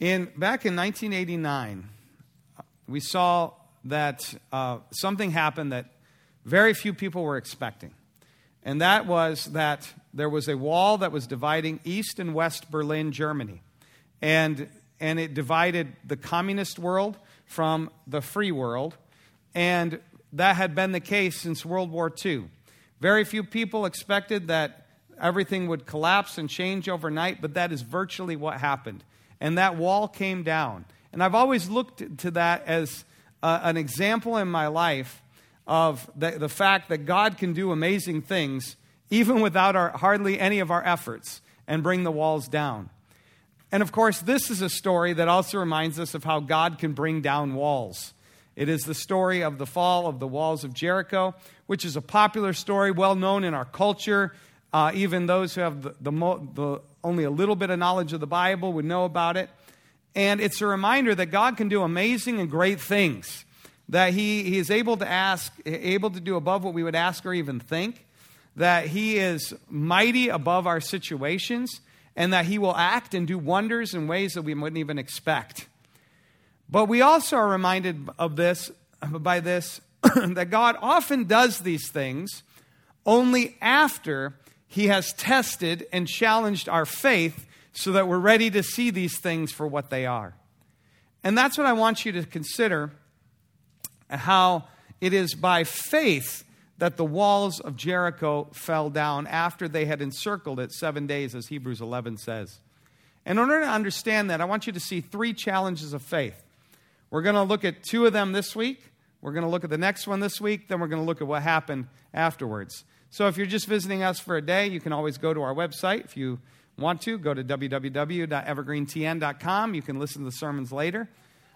In, back in 1989, we saw that uh, something happened that very few people were expecting. And that was that there was a wall that was dividing East and West Berlin, Germany. And, and it divided the communist world from the free world. And that had been the case since World War II. Very few people expected that everything would collapse and change overnight, but that is virtually what happened. And that wall came down. And I've always looked to that as uh, an example in my life of the, the fact that God can do amazing things even without our, hardly any of our efforts and bring the walls down. And of course, this is a story that also reminds us of how God can bring down walls. It is the story of the fall of the walls of Jericho, which is a popular story, well known in our culture. Uh, even those who have the, the, the, only a little bit of knowledge of the Bible would know about it. And it's a reminder that God can do amazing and great things, that He, he is able to ask, able to do above what we would ask or even think, that He is mighty above our situations, and that He will act and do wonders in ways that we wouldn't even expect. But we also are reminded of this by this that God often does these things only after he has tested and challenged our faith so that we're ready to see these things for what they are. And that's what I want you to consider how it is by faith that the walls of Jericho fell down after they had encircled it seven days, as Hebrews 11 says. In order to understand that, I want you to see three challenges of faith. We're going to look at two of them this week. We're going to look at the next one this week. Then we're going to look at what happened afterwards. So if you're just visiting us for a day, you can always go to our website. If you want to, go to www.evergreentn.com. You can listen to the sermons later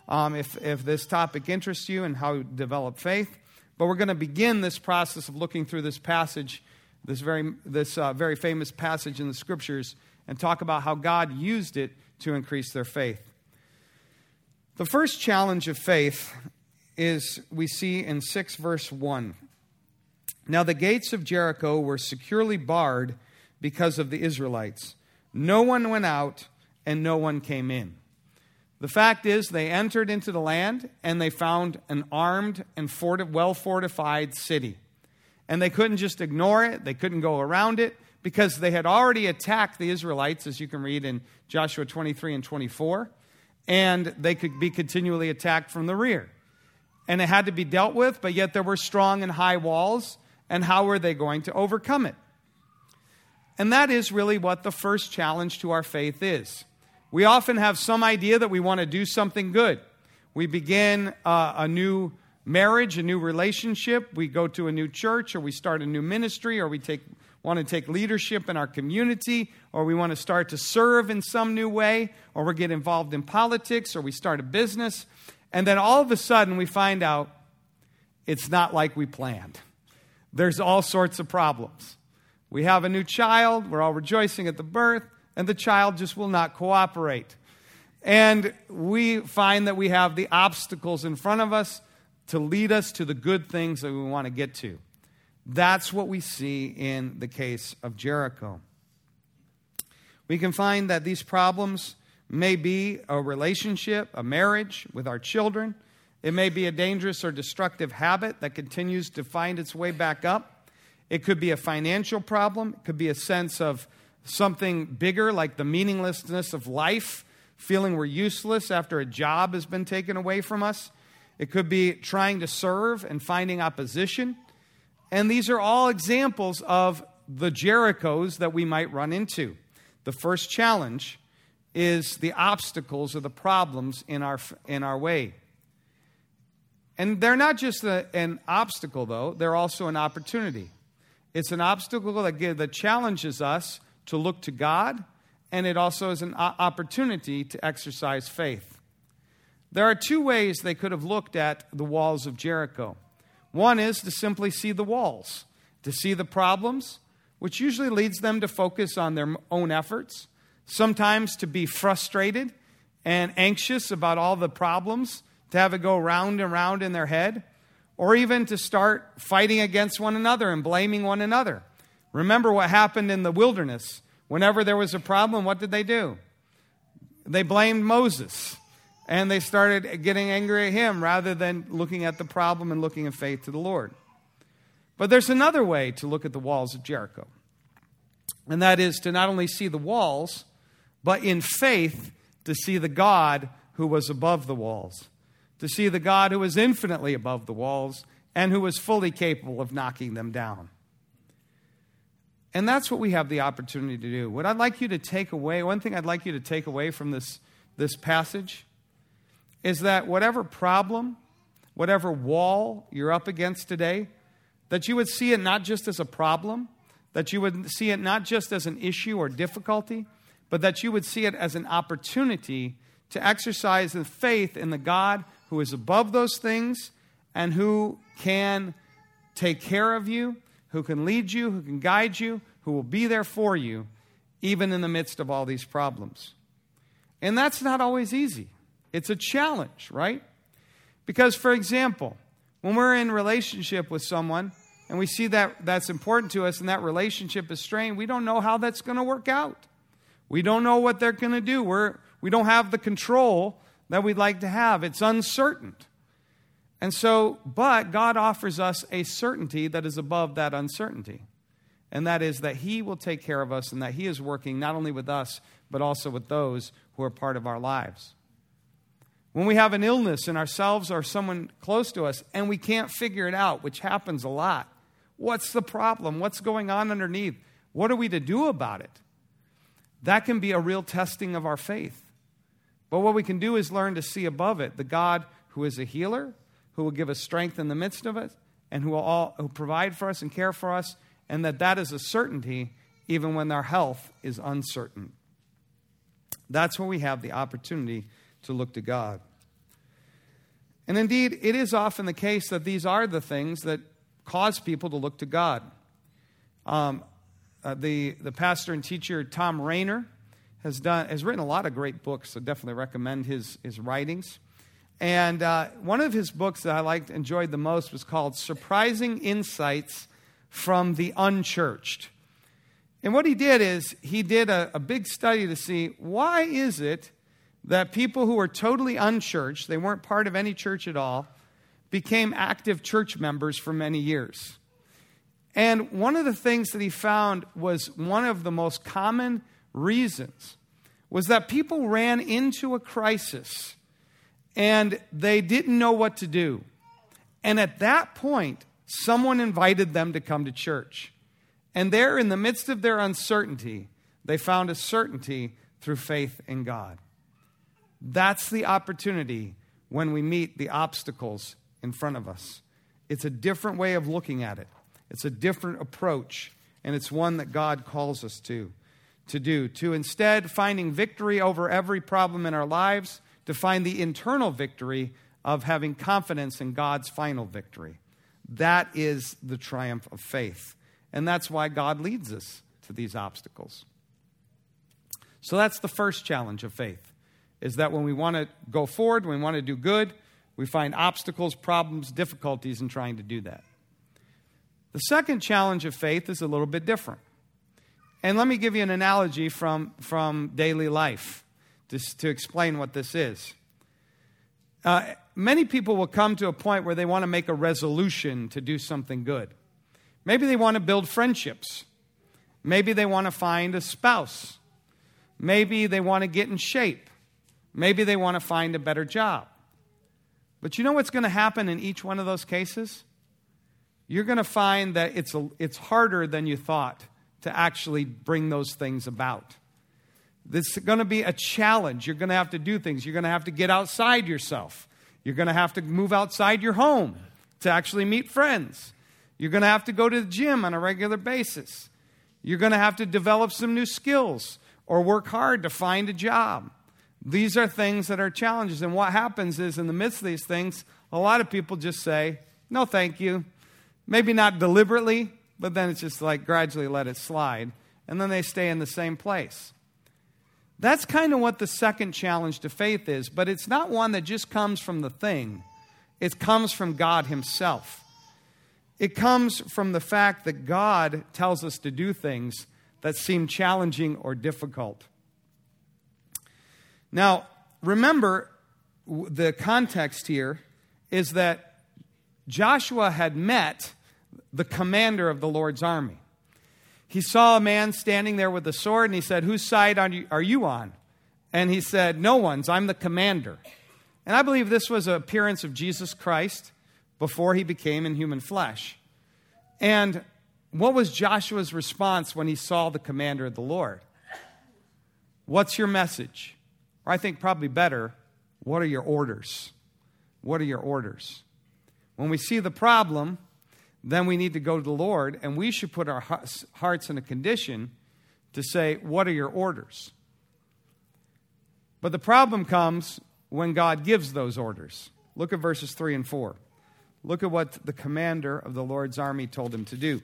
um, if, if this topic interests you and how to develop faith. But we're going to begin this process of looking through this passage, this very, this, uh, very famous passage in the scriptures, and talk about how God used it to increase their faith. The first challenge of faith is we see in 6 verse 1. Now the gates of Jericho were securely barred because of the Israelites. No one went out and no one came in. The fact is, they entered into the land and they found an armed and well fortified city. And they couldn't just ignore it, they couldn't go around it because they had already attacked the Israelites, as you can read in Joshua 23 and 24 and they could be continually attacked from the rear. And it had to be dealt with, but yet there were strong and high walls, and how were they going to overcome it? And that is really what the first challenge to our faith is. We often have some idea that we want to do something good. We begin uh, a new marriage, a new relationship, we go to a new church, or we start a new ministry, or we take want to take leadership in our community, or we want to start to serve in some new way, or we get involved in politics, or we start a business. And then all of a sudden we find out it's not like we planned. There's all sorts of problems. We have a new child, we're all rejoicing at the birth, and the child just will not cooperate. And we find that we have the obstacles in front of us to lead us to the good things that we want to get to. That's what we see in the case of Jericho. We can find that these problems may be a relationship, a marriage with our children. It may be a dangerous or destructive habit that continues to find its way back up. It could be a financial problem. It could be a sense of something bigger, like the meaninglessness of life, feeling we're useless after a job has been taken away from us. It could be trying to serve and finding opposition. And these are all examples of the Jerichos that we might run into. The first challenge is the obstacles or the problems in our, in our way. And they're not just a, an obstacle, though, they're also an opportunity. It's an obstacle that, that challenges us to look to God, and it also is an opportunity to exercise faith. There are two ways they could have looked at the walls of Jericho. One is to simply see the walls, to see the problems, which usually leads them to focus on their own efforts, sometimes to be frustrated and anxious about all the problems, to have it go round and round in their head, or even to start fighting against one another and blaming one another. Remember what happened in the wilderness. Whenever there was a problem, what did they do? they blamed Moses and they started getting angry at him rather than looking at the problem and looking in faith to the Lord. But there's another way to look at the walls of Jericho, and that is to not only see the walls, but in faith to see the God who was above the walls, to see the God who was infinitely above the walls and who was fully capable of knocking them down. And that's what we have the opportunity to do. What I'd like you to take away, one thing I'd like you to take away from this, this passage is that whatever problem, whatever wall you're up against today, that you would see it not just as a problem, that you would see it not just as an issue or difficulty, but that you would see it as an opportunity to exercise the faith in the God who is above those things and who can take care of you, who can lead you, who can guide you, who will be there for you, even in the midst of all these problems. And that's not always easy. It's a challenge, right? Because, for example, when we're in relationship with someone and we see that that's important to us and that relationship is strained, we don't know how that's going to work out. We don't know what they're going to do. We're, we don't have the control that we'd like to have. It's uncertain. And so, but God offers us a certainty that is above that uncertainty. And that is that He will take care of us and that He is working not only with us, but also with those who are part of our lives. When we have an illness in ourselves or someone close to us and we can't figure it out, which happens a lot, what's the problem? What's going on underneath? What are we to do about it? That can be a real testing of our faith. But what we can do is learn to see above it the God who is a healer, who will give us strength in the midst of it, and who will all, who provide for us and care for us, and that that is a certainty even when our health is uncertain. That's where we have the opportunity to look to God. And indeed, it is often the case that these are the things that cause people to look to God. Um, uh, the, the pastor and teacher Tom Rainer has, done, has written a lot of great books, so definitely recommend his, his writings. And uh, one of his books that I liked, enjoyed the most was called Surprising Insights from the Unchurched. And what he did is he did a, a big study to see why is it that people who were totally unchurched, they weren't part of any church at all, became active church members for many years. And one of the things that he found was one of the most common reasons was that people ran into a crisis and they didn't know what to do. And at that point, someone invited them to come to church. And there, in the midst of their uncertainty, they found a certainty through faith in God. That's the opportunity when we meet the obstacles in front of us. It's a different way of looking at it, it's a different approach, and it's one that God calls us to. To do, to instead finding victory over every problem in our lives, to find the internal victory of having confidence in God's final victory. That is the triumph of faith. And that's why God leads us to these obstacles. So that's the first challenge of faith is that when we want to go forward, when we want to do good, we find obstacles, problems, difficulties in trying to do that. The second challenge of faith is a little bit different. And let me give you an analogy from, from daily life just to explain what this is. Uh, many people will come to a point where they want to make a resolution to do something good. Maybe they want to build friendships. Maybe they want to find a spouse. Maybe they want to get in shape. Maybe they want to find a better job. But you know what's going to happen in each one of those cases? You're going to find that it's, a, it's harder than you thought to actually bring those things about. This is going to be a challenge. You're going to have to do things. You're going to have to get outside yourself. You're going to have to move outside your home to actually meet friends. You're going to have to go to the gym on a regular basis. You're going to have to develop some new skills or work hard to find a job. These are things that are challenges. And what happens is, in the midst of these things, a lot of people just say, no, thank you. Maybe not deliberately, but then it's just like gradually let it slide. And then they stay in the same place. That's kind of what the second challenge to faith is, but it's not one that just comes from the thing, it comes from God Himself. It comes from the fact that God tells us to do things that seem challenging or difficult. Now, remember, the context here is that Joshua had met the commander of the Lord's army. He saw a man standing there with a sword, and he said, Whose side are you on? And he said, No one's. I'm the commander. And I believe this was an appearance of Jesus Christ before he became in human flesh. And what was Joshua's response when he saw the commander of the Lord? What's your message? Or I think probably better, what are your orders? What are your orders? When we see the problem, then we need to go to the Lord and we should put our hearts in a condition to say, What are your orders? But the problem comes when God gives those orders. Look at verses 3 and 4. Look at what the commander of the Lord's army told him to do.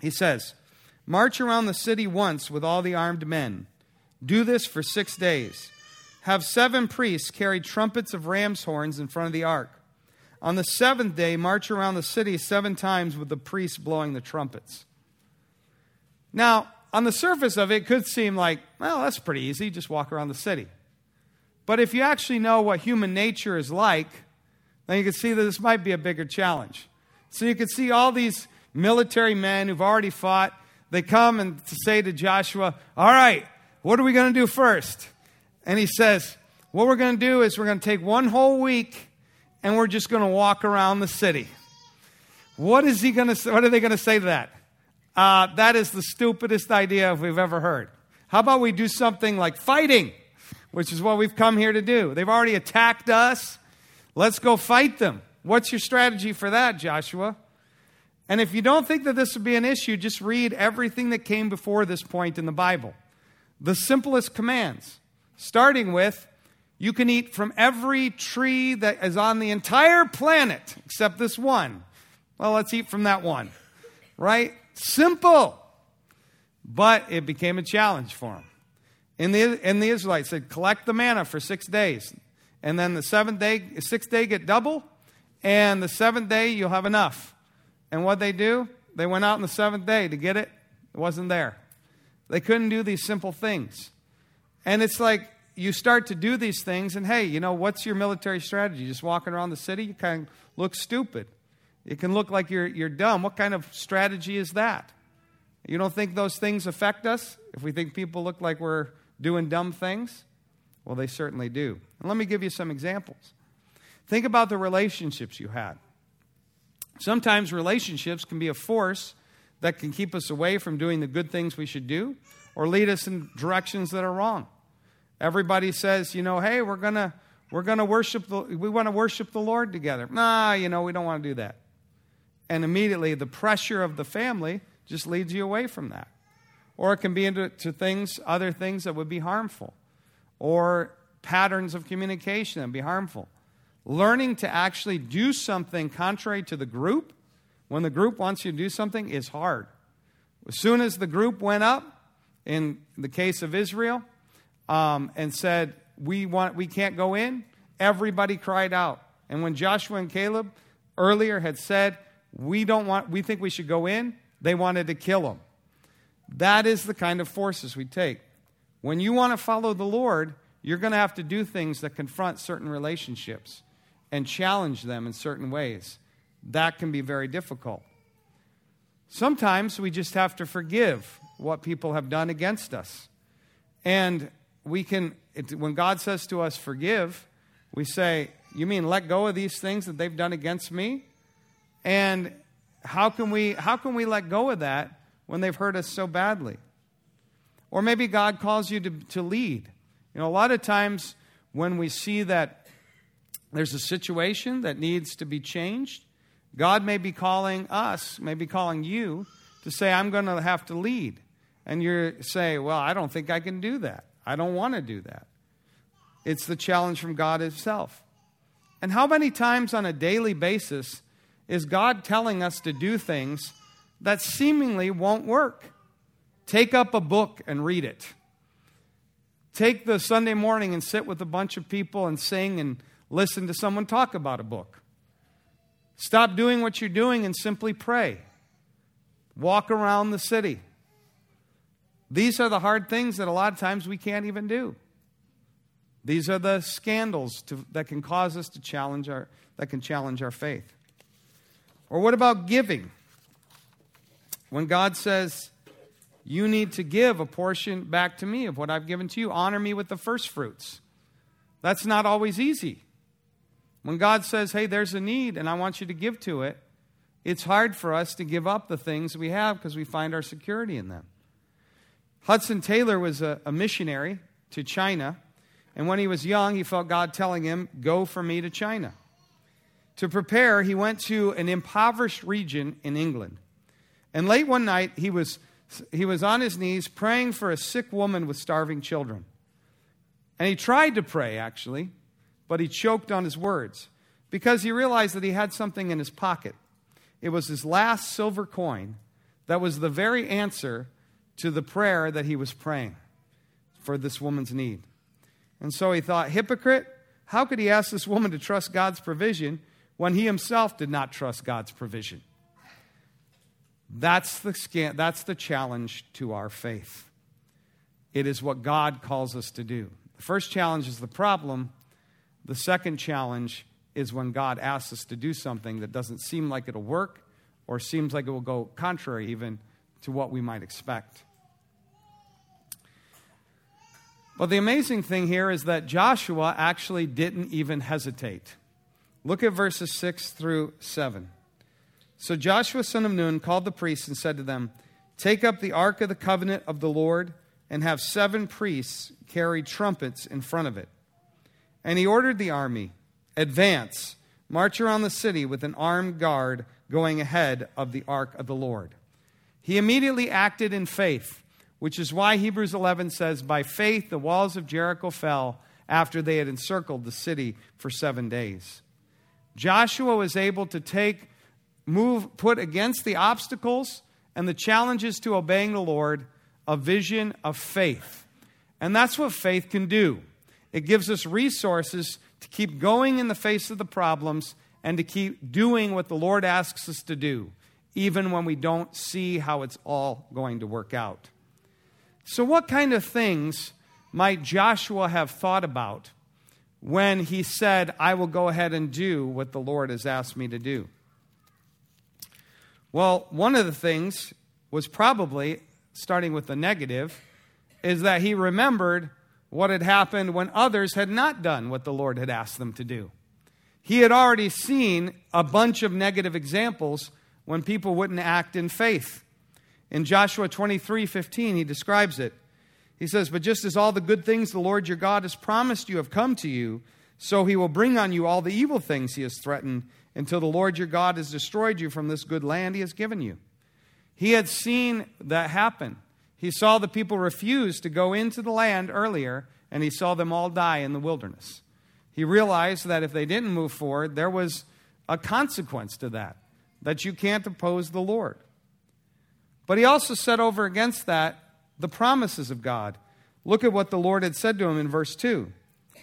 He says, March around the city once with all the armed men. Do this for six days. Have seven priests carry trumpets of ram's horns in front of the ark. On the seventh day, march around the city seven times with the priests blowing the trumpets. Now, on the surface of it, it could seem like, well, that's pretty easy. Just walk around the city. But if you actually know what human nature is like, then you can see that this might be a bigger challenge. So you can see all these military men who've already fought. They come and say to Joshua, All right, what are we going to do first? And he says, What we're going to do is we're going to take one whole week and we're just going to walk around the city. What is he going to? say? What are they going to say to that? Uh, that is the stupidest idea we've ever heard. How about we do something like fighting, which is what we've come here to do? They've already attacked us. Let's go fight them. What's your strategy for that, Joshua? And if you don't think that this would be an issue, just read everything that came before this point in the Bible. The simplest commands, starting with you can eat from every tree that is on the entire planet except this one. Well, let's eat from that one, right? Simple. But it became a challenge for them. And the, and the Israelites said, collect the manna for six days. And then the seventh day, sixth day, get double. And the seventh day, you'll have enough. And what they do? They went out on the seventh day to get it. It wasn't there. They couldn't do these simple things. And it's like you start to do these things, and hey, you know, what's your military strategy? Just walking around the city? You kind of look stupid. It can look like you're, you're dumb. What kind of strategy is that? You don't think those things affect us? If we think people look like we're doing dumb things? Well, they certainly do. And let me give you some examples. Think about the relationships you had. Sometimes relationships can be a force that can keep us away from doing the good things we should do or lead us in directions that are wrong. Everybody says, you know, hey, we're going to we're going to worship the we want to worship the Lord together. Nah, you know, we don't want to do that. And immediately the pressure of the family just leads you away from that. Or it can be into to things, other things that would be harmful. Or patterns of communication that be harmful learning to actually do something contrary to the group, when the group wants you to do something, is hard. As soon as the group went up, in the case of Israel, um, and said, we, want, we can't go in, everybody cried out. And when Joshua and Caleb earlier had said, we, don't want, we think we should go in, they wanted to kill them. That is the kind of forces we take. When you want to follow the Lord, you're going to have to do things that confront certain relationships and challenge them in certain ways. That can be very difficult. Sometimes we just have to forgive what people have done against us. And we can, it, when God says to us, forgive, we say, You mean let go of these things that they've done against me? And how can we, how can we let go of that when they've hurt us so badly? Or maybe God calls you to, to lead. You know, a lot of times when we see that there's a situation that needs to be changed, God may be calling us, may be calling you to say, I'm going to have to lead. And you say, Well, I don't think I can do that. I don't want to do that. It's the challenge from God Himself. And how many times on a daily basis is God telling us to do things that seemingly won't work? Take up a book and read it. Take the Sunday morning and sit with a bunch of people and sing and listen to someone talk about a book. Stop doing what you're doing and simply pray. Walk around the city. These are the hard things that a lot of times we can't even do. These are the scandals to, that can cause us to challenge our, that can challenge our faith. Or what about giving? When God says, you need to give a portion back to me of what I've given to you, honor me with the first fruits. That's not always easy. When God says, hey, there's a need and I want you to give to it, it's hard for us to give up the things we have because we find our security in them. Hudson Taylor was a, a missionary to China, and when he was young, he felt God telling him, Go for me to China. To prepare, he went to an impoverished region in England. And late one night, he was, he was on his knees praying for a sick woman with starving children. And he tried to pray, actually, but he choked on his words because he realized that he had something in his pocket. It was his last silver coin that was the very answer to the prayer that he was praying for this woman's need. And so he thought, hypocrite, how could he ask this woman to trust God's provision when he himself did not trust God's provision? That's the, that's the challenge to our faith. It is what God calls us to do. The first challenge is the problem. The second challenge is when God asks us to do something that doesn't seem like it'll work or seems like it will go contrary even to what we might expect. But the amazing thing here is that Joshua actually didn't even hesitate. Look at verses 6 through 7. So Joshua, son of Nun, called the priests and said to them, Take up the ark of the covenant of the Lord and have seven priests carry trumpets in front of it. And he ordered the army, Advance, march around the city with an armed guard going ahead of the ark of the Lord. He immediately acted in faith which is why Hebrews 11 says, By faith the walls of Jericho fell after they had encircled the city for seven days. Joshua was able to take, move, put against the obstacles and the challenges to obeying the Lord a vision of faith. And that's what faith can do. It gives us resources to keep going in the face of the problems and to keep doing what the Lord asks us to do, even when we don't see how it's all going to work out. So, what kind of things might Joshua have thought about when he said, I will go ahead and do what the Lord has asked me to do? Well, one of the things was probably, starting with the negative, is that he remembered what had happened when others had not done what the Lord had asked them to do. He had already seen a bunch of negative examples when people wouldn't act in faith. In Joshua 23 15, he describes it. He says, But just as all the good things the Lord your God has promised you have come to you, so he will bring on you all the evil things he has threatened until the Lord your God has destroyed you from this good land he has given you. He had seen that happen. He saw the people refuse to go into the land earlier, and he saw them all die in the wilderness. He realized that if they didn't move forward, there was a consequence to that, that you can't oppose the Lord. But he also set over against that the promises of God. Look at what the Lord had said to him in verse 2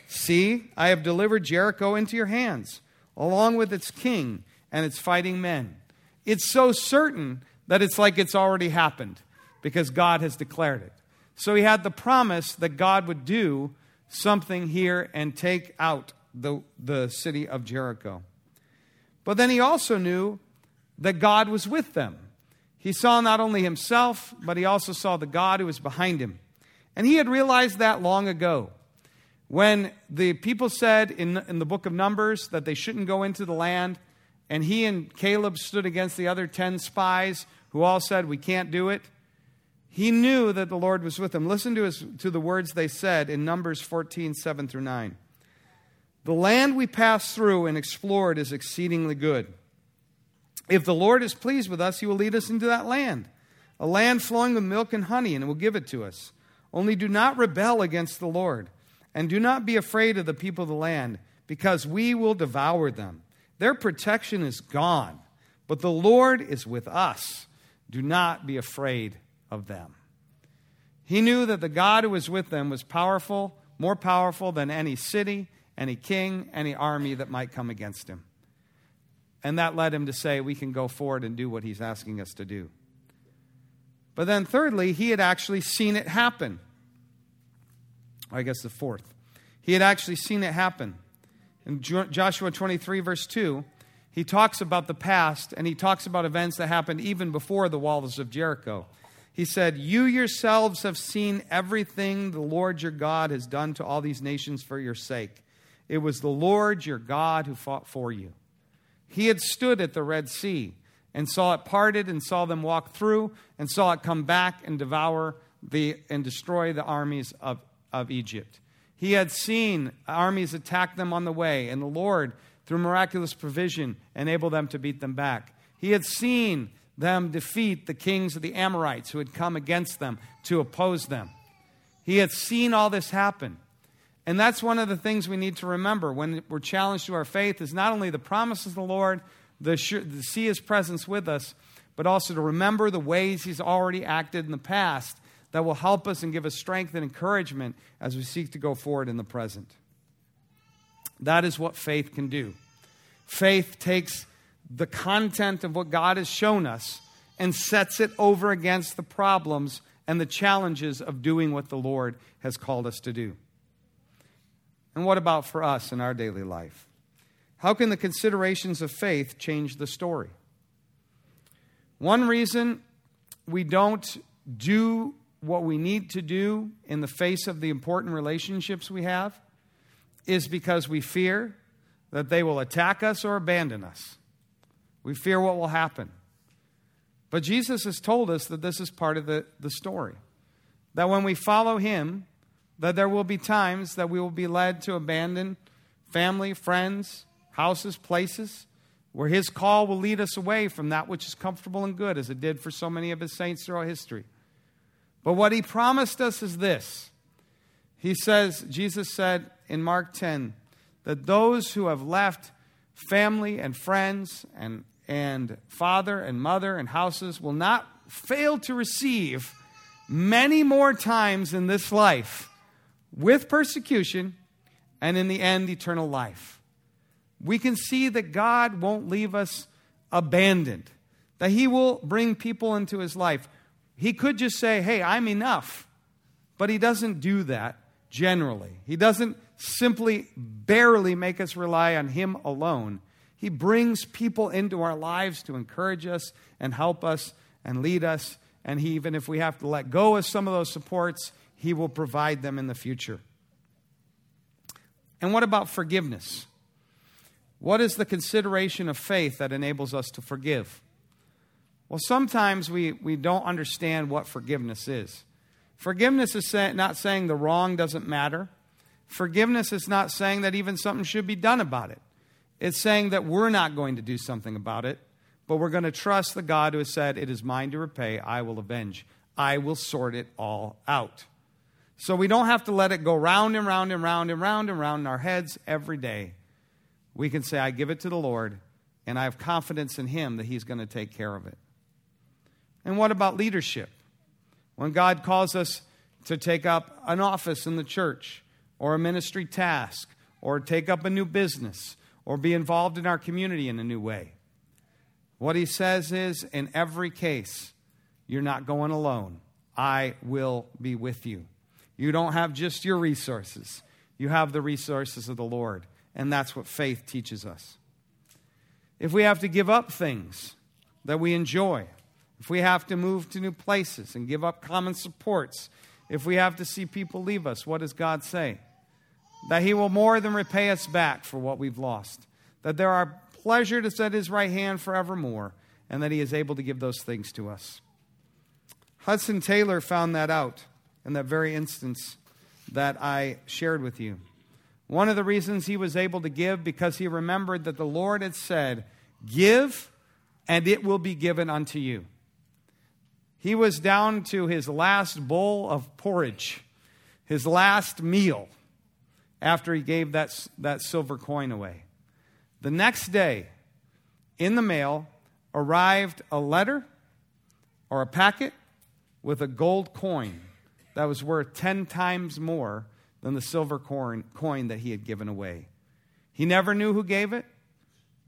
See, I have delivered Jericho into your hands, along with its king and its fighting men. It's so certain that it's like it's already happened because God has declared it. So he had the promise that God would do something here and take out the, the city of Jericho. But then he also knew that God was with them. He saw not only himself, but he also saw the God who was behind him. And he had realized that long ago. When the people said in, in the book of Numbers that they shouldn't go into the land, and he and Caleb stood against the other 10 spies who all said, We can't do it, he knew that the Lord was with him. Listen to, his, to the words they said in Numbers 14 7 through 9. The land we passed through and explored is exceedingly good. If the Lord is pleased with us, he will lead us into that land, a land flowing with milk and honey, and will give it to us. Only do not rebel against the Lord, and do not be afraid of the people of the land, because we will devour them. Their protection is gone, but the Lord is with us. Do not be afraid of them. He knew that the God who was with them was powerful, more powerful than any city, any king, any army that might come against him. And that led him to say, we can go forward and do what he's asking us to do. But then, thirdly, he had actually seen it happen. I guess the fourth. He had actually seen it happen. In Joshua 23, verse 2, he talks about the past and he talks about events that happened even before the walls of Jericho. He said, You yourselves have seen everything the Lord your God has done to all these nations for your sake. It was the Lord your God who fought for you. He had stood at the Red Sea and saw it parted and saw them walk through and saw it come back and devour the, and destroy the armies of, of Egypt. He had seen armies attack them on the way, and the Lord, through miraculous provision, enabled them to beat them back. He had seen them defeat the kings of the Amorites who had come against them to oppose them. He had seen all this happen. And that's one of the things we need to remember when we're challenged to our faith is not only the promises of the Lord, the, to see his presence with us, but also to remember the ways he's already acted in the past that will help us and give us strength and encouragement as we seek to go forward in the present. That is what faith can do. Faith takes the content of what God has shown us and sets it over against the problems and the challenges of doing what the Lord has called us to do. And what about for us in our daily life? How can the considerations of faith change the story? One reason we don't do what we need to do in the face of the important relationships we have is because we fear that they will attack us or abandon us. We fear what will happen. But Jesus has told us that this is part of the, the story. That when we follow Him, that there will be times that we will be led to abandon family, friends, houses, places, where His call will lead us away from that which is comfortable and good, as it did for so many of His saints throughout history. But what He promised us is this He says, Jesus said in Mark 10, that those who have left family and friends and and father and mother and houses will not fail to receive many more times in this life with persecution and in the end, eternal life. We can see that God won't leave us abandoned, that He will bring people into His life. He could just say, Hey, I'm enough. But He doesn't do that generally. He doesn't simply barely make us rely on Him alone. He brings people into our lives to encourage us and help us and lead us. And he, even if we have to let go of some of those supports, He will provide them in the future. And what about forgiveness? What is the consideration of faith that enables us to forgive? Well, sometimes we, we don't understand what forgiveness is. Forgiveness is say, not saying the wrong doesn't matter. Forgiveness is not saying that even something should be done about it. It's saying that we're not going to do something about it, but we're going to trust the God who has said, It is mine to repay, I will avenge. I will sort it all out. So we don't have to let it go round and round and round and round and round in our heads every day. We can say, I give it to the Lord, and I have confidence in Him that He's going to take care of it. And what about leadership? When God calls us to take up an office in the church, or a ministry task, or take up a new business, or be involved in our community in a new way. What he says is in every case, you're not going alone. I will be with you. You don't have just your resources, you have the resources of the Lord. And that's what faith teaches us. If we have to give up things that we enjoy, if we have to move to new places and give up common supports, if we have to see people leave us, what does God say? that he will more than repay us back for what we've lost, that there are pleasure to set his right hand forevermore, and that he is able to give those things to us. Hudson Taylor found that out in that very instance that I shared with you. One of the reasons he was able to give because he remembered that the Lord had said, Give, and it will be given unto you. He was down to his last bowl of porridge, his last meal after he gave that, that silver coin away. The next day, in the mail, arrived a letter or a packet with a gold coin that was worth 10 times more than the silver coin, that he had given away. He never knew who gave it,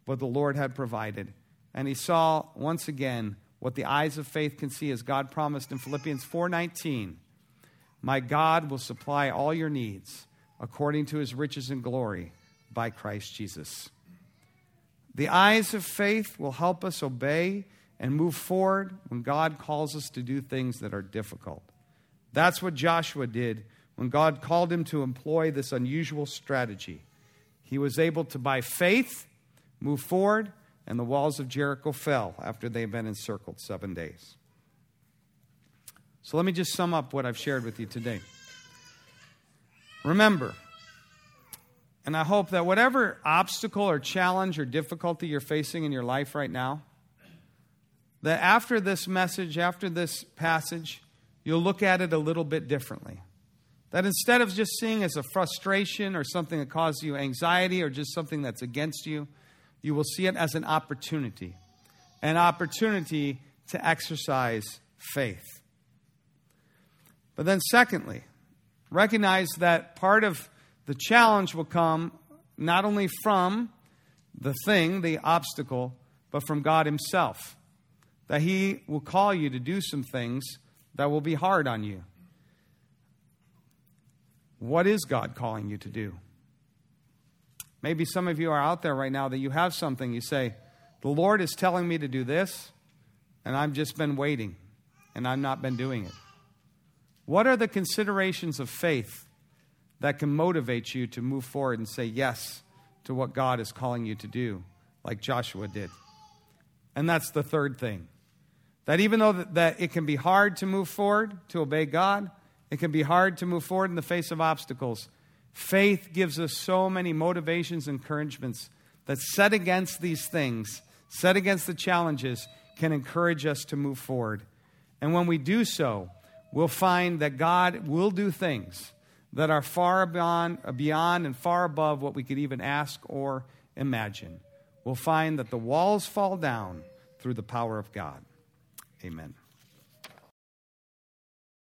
but the Lord had provided. And he saw once again what the eyes of faith can see as God promised in Philippians 4:19. My God will supply all your needs according to his riches and glory by Christ Jesus. The eyes of faith will help us obey and move forward when God calls us to do things that are difficult. That's what Joshua did when God called him to employ this unusual strategy. He was able to, by faith, move forward, and the walls of Jericho fell after they had been encircled seven days. So let me just sum up what I've shared with you today. Remember, and I hope that whatever obstacle or challenge or difficulty you're facing in your life right now, that after this message, after this passage, you'll look at it a little bit differently. That instead of just seeing as a frustration or something that causes you anxiety or just something that's against you, you will see it as an opportunity. An opportunity to exercise faith. But then, secondly, recognize that part of the challenge will come not only from the thing, the obstacle, but from God Himself. That He will call you to do some things that will be hard on you. What is God calling you to do? Maybe some of you are out there right now that you have something. You say, The Lord is telling me to do this, and I've just been waiting, and I've not been doing it. What are the considerations of faith that can motivate you to move forward and say yes to what God is calling you to do, like Joshua did. And that's the third thing. That even though that, it can be hard to move forward to obey God, it can be hard to move forward in the face of obstacles. Faith gives us so many motivations and encouragements that set against these things, set against the challenges, can encourage us to move forward. And when we do so, we'll find that God will do things that are far beyond, beyond and far above what we could even ask or imagine. We'll find that the walls fall down through the power of God. Amen.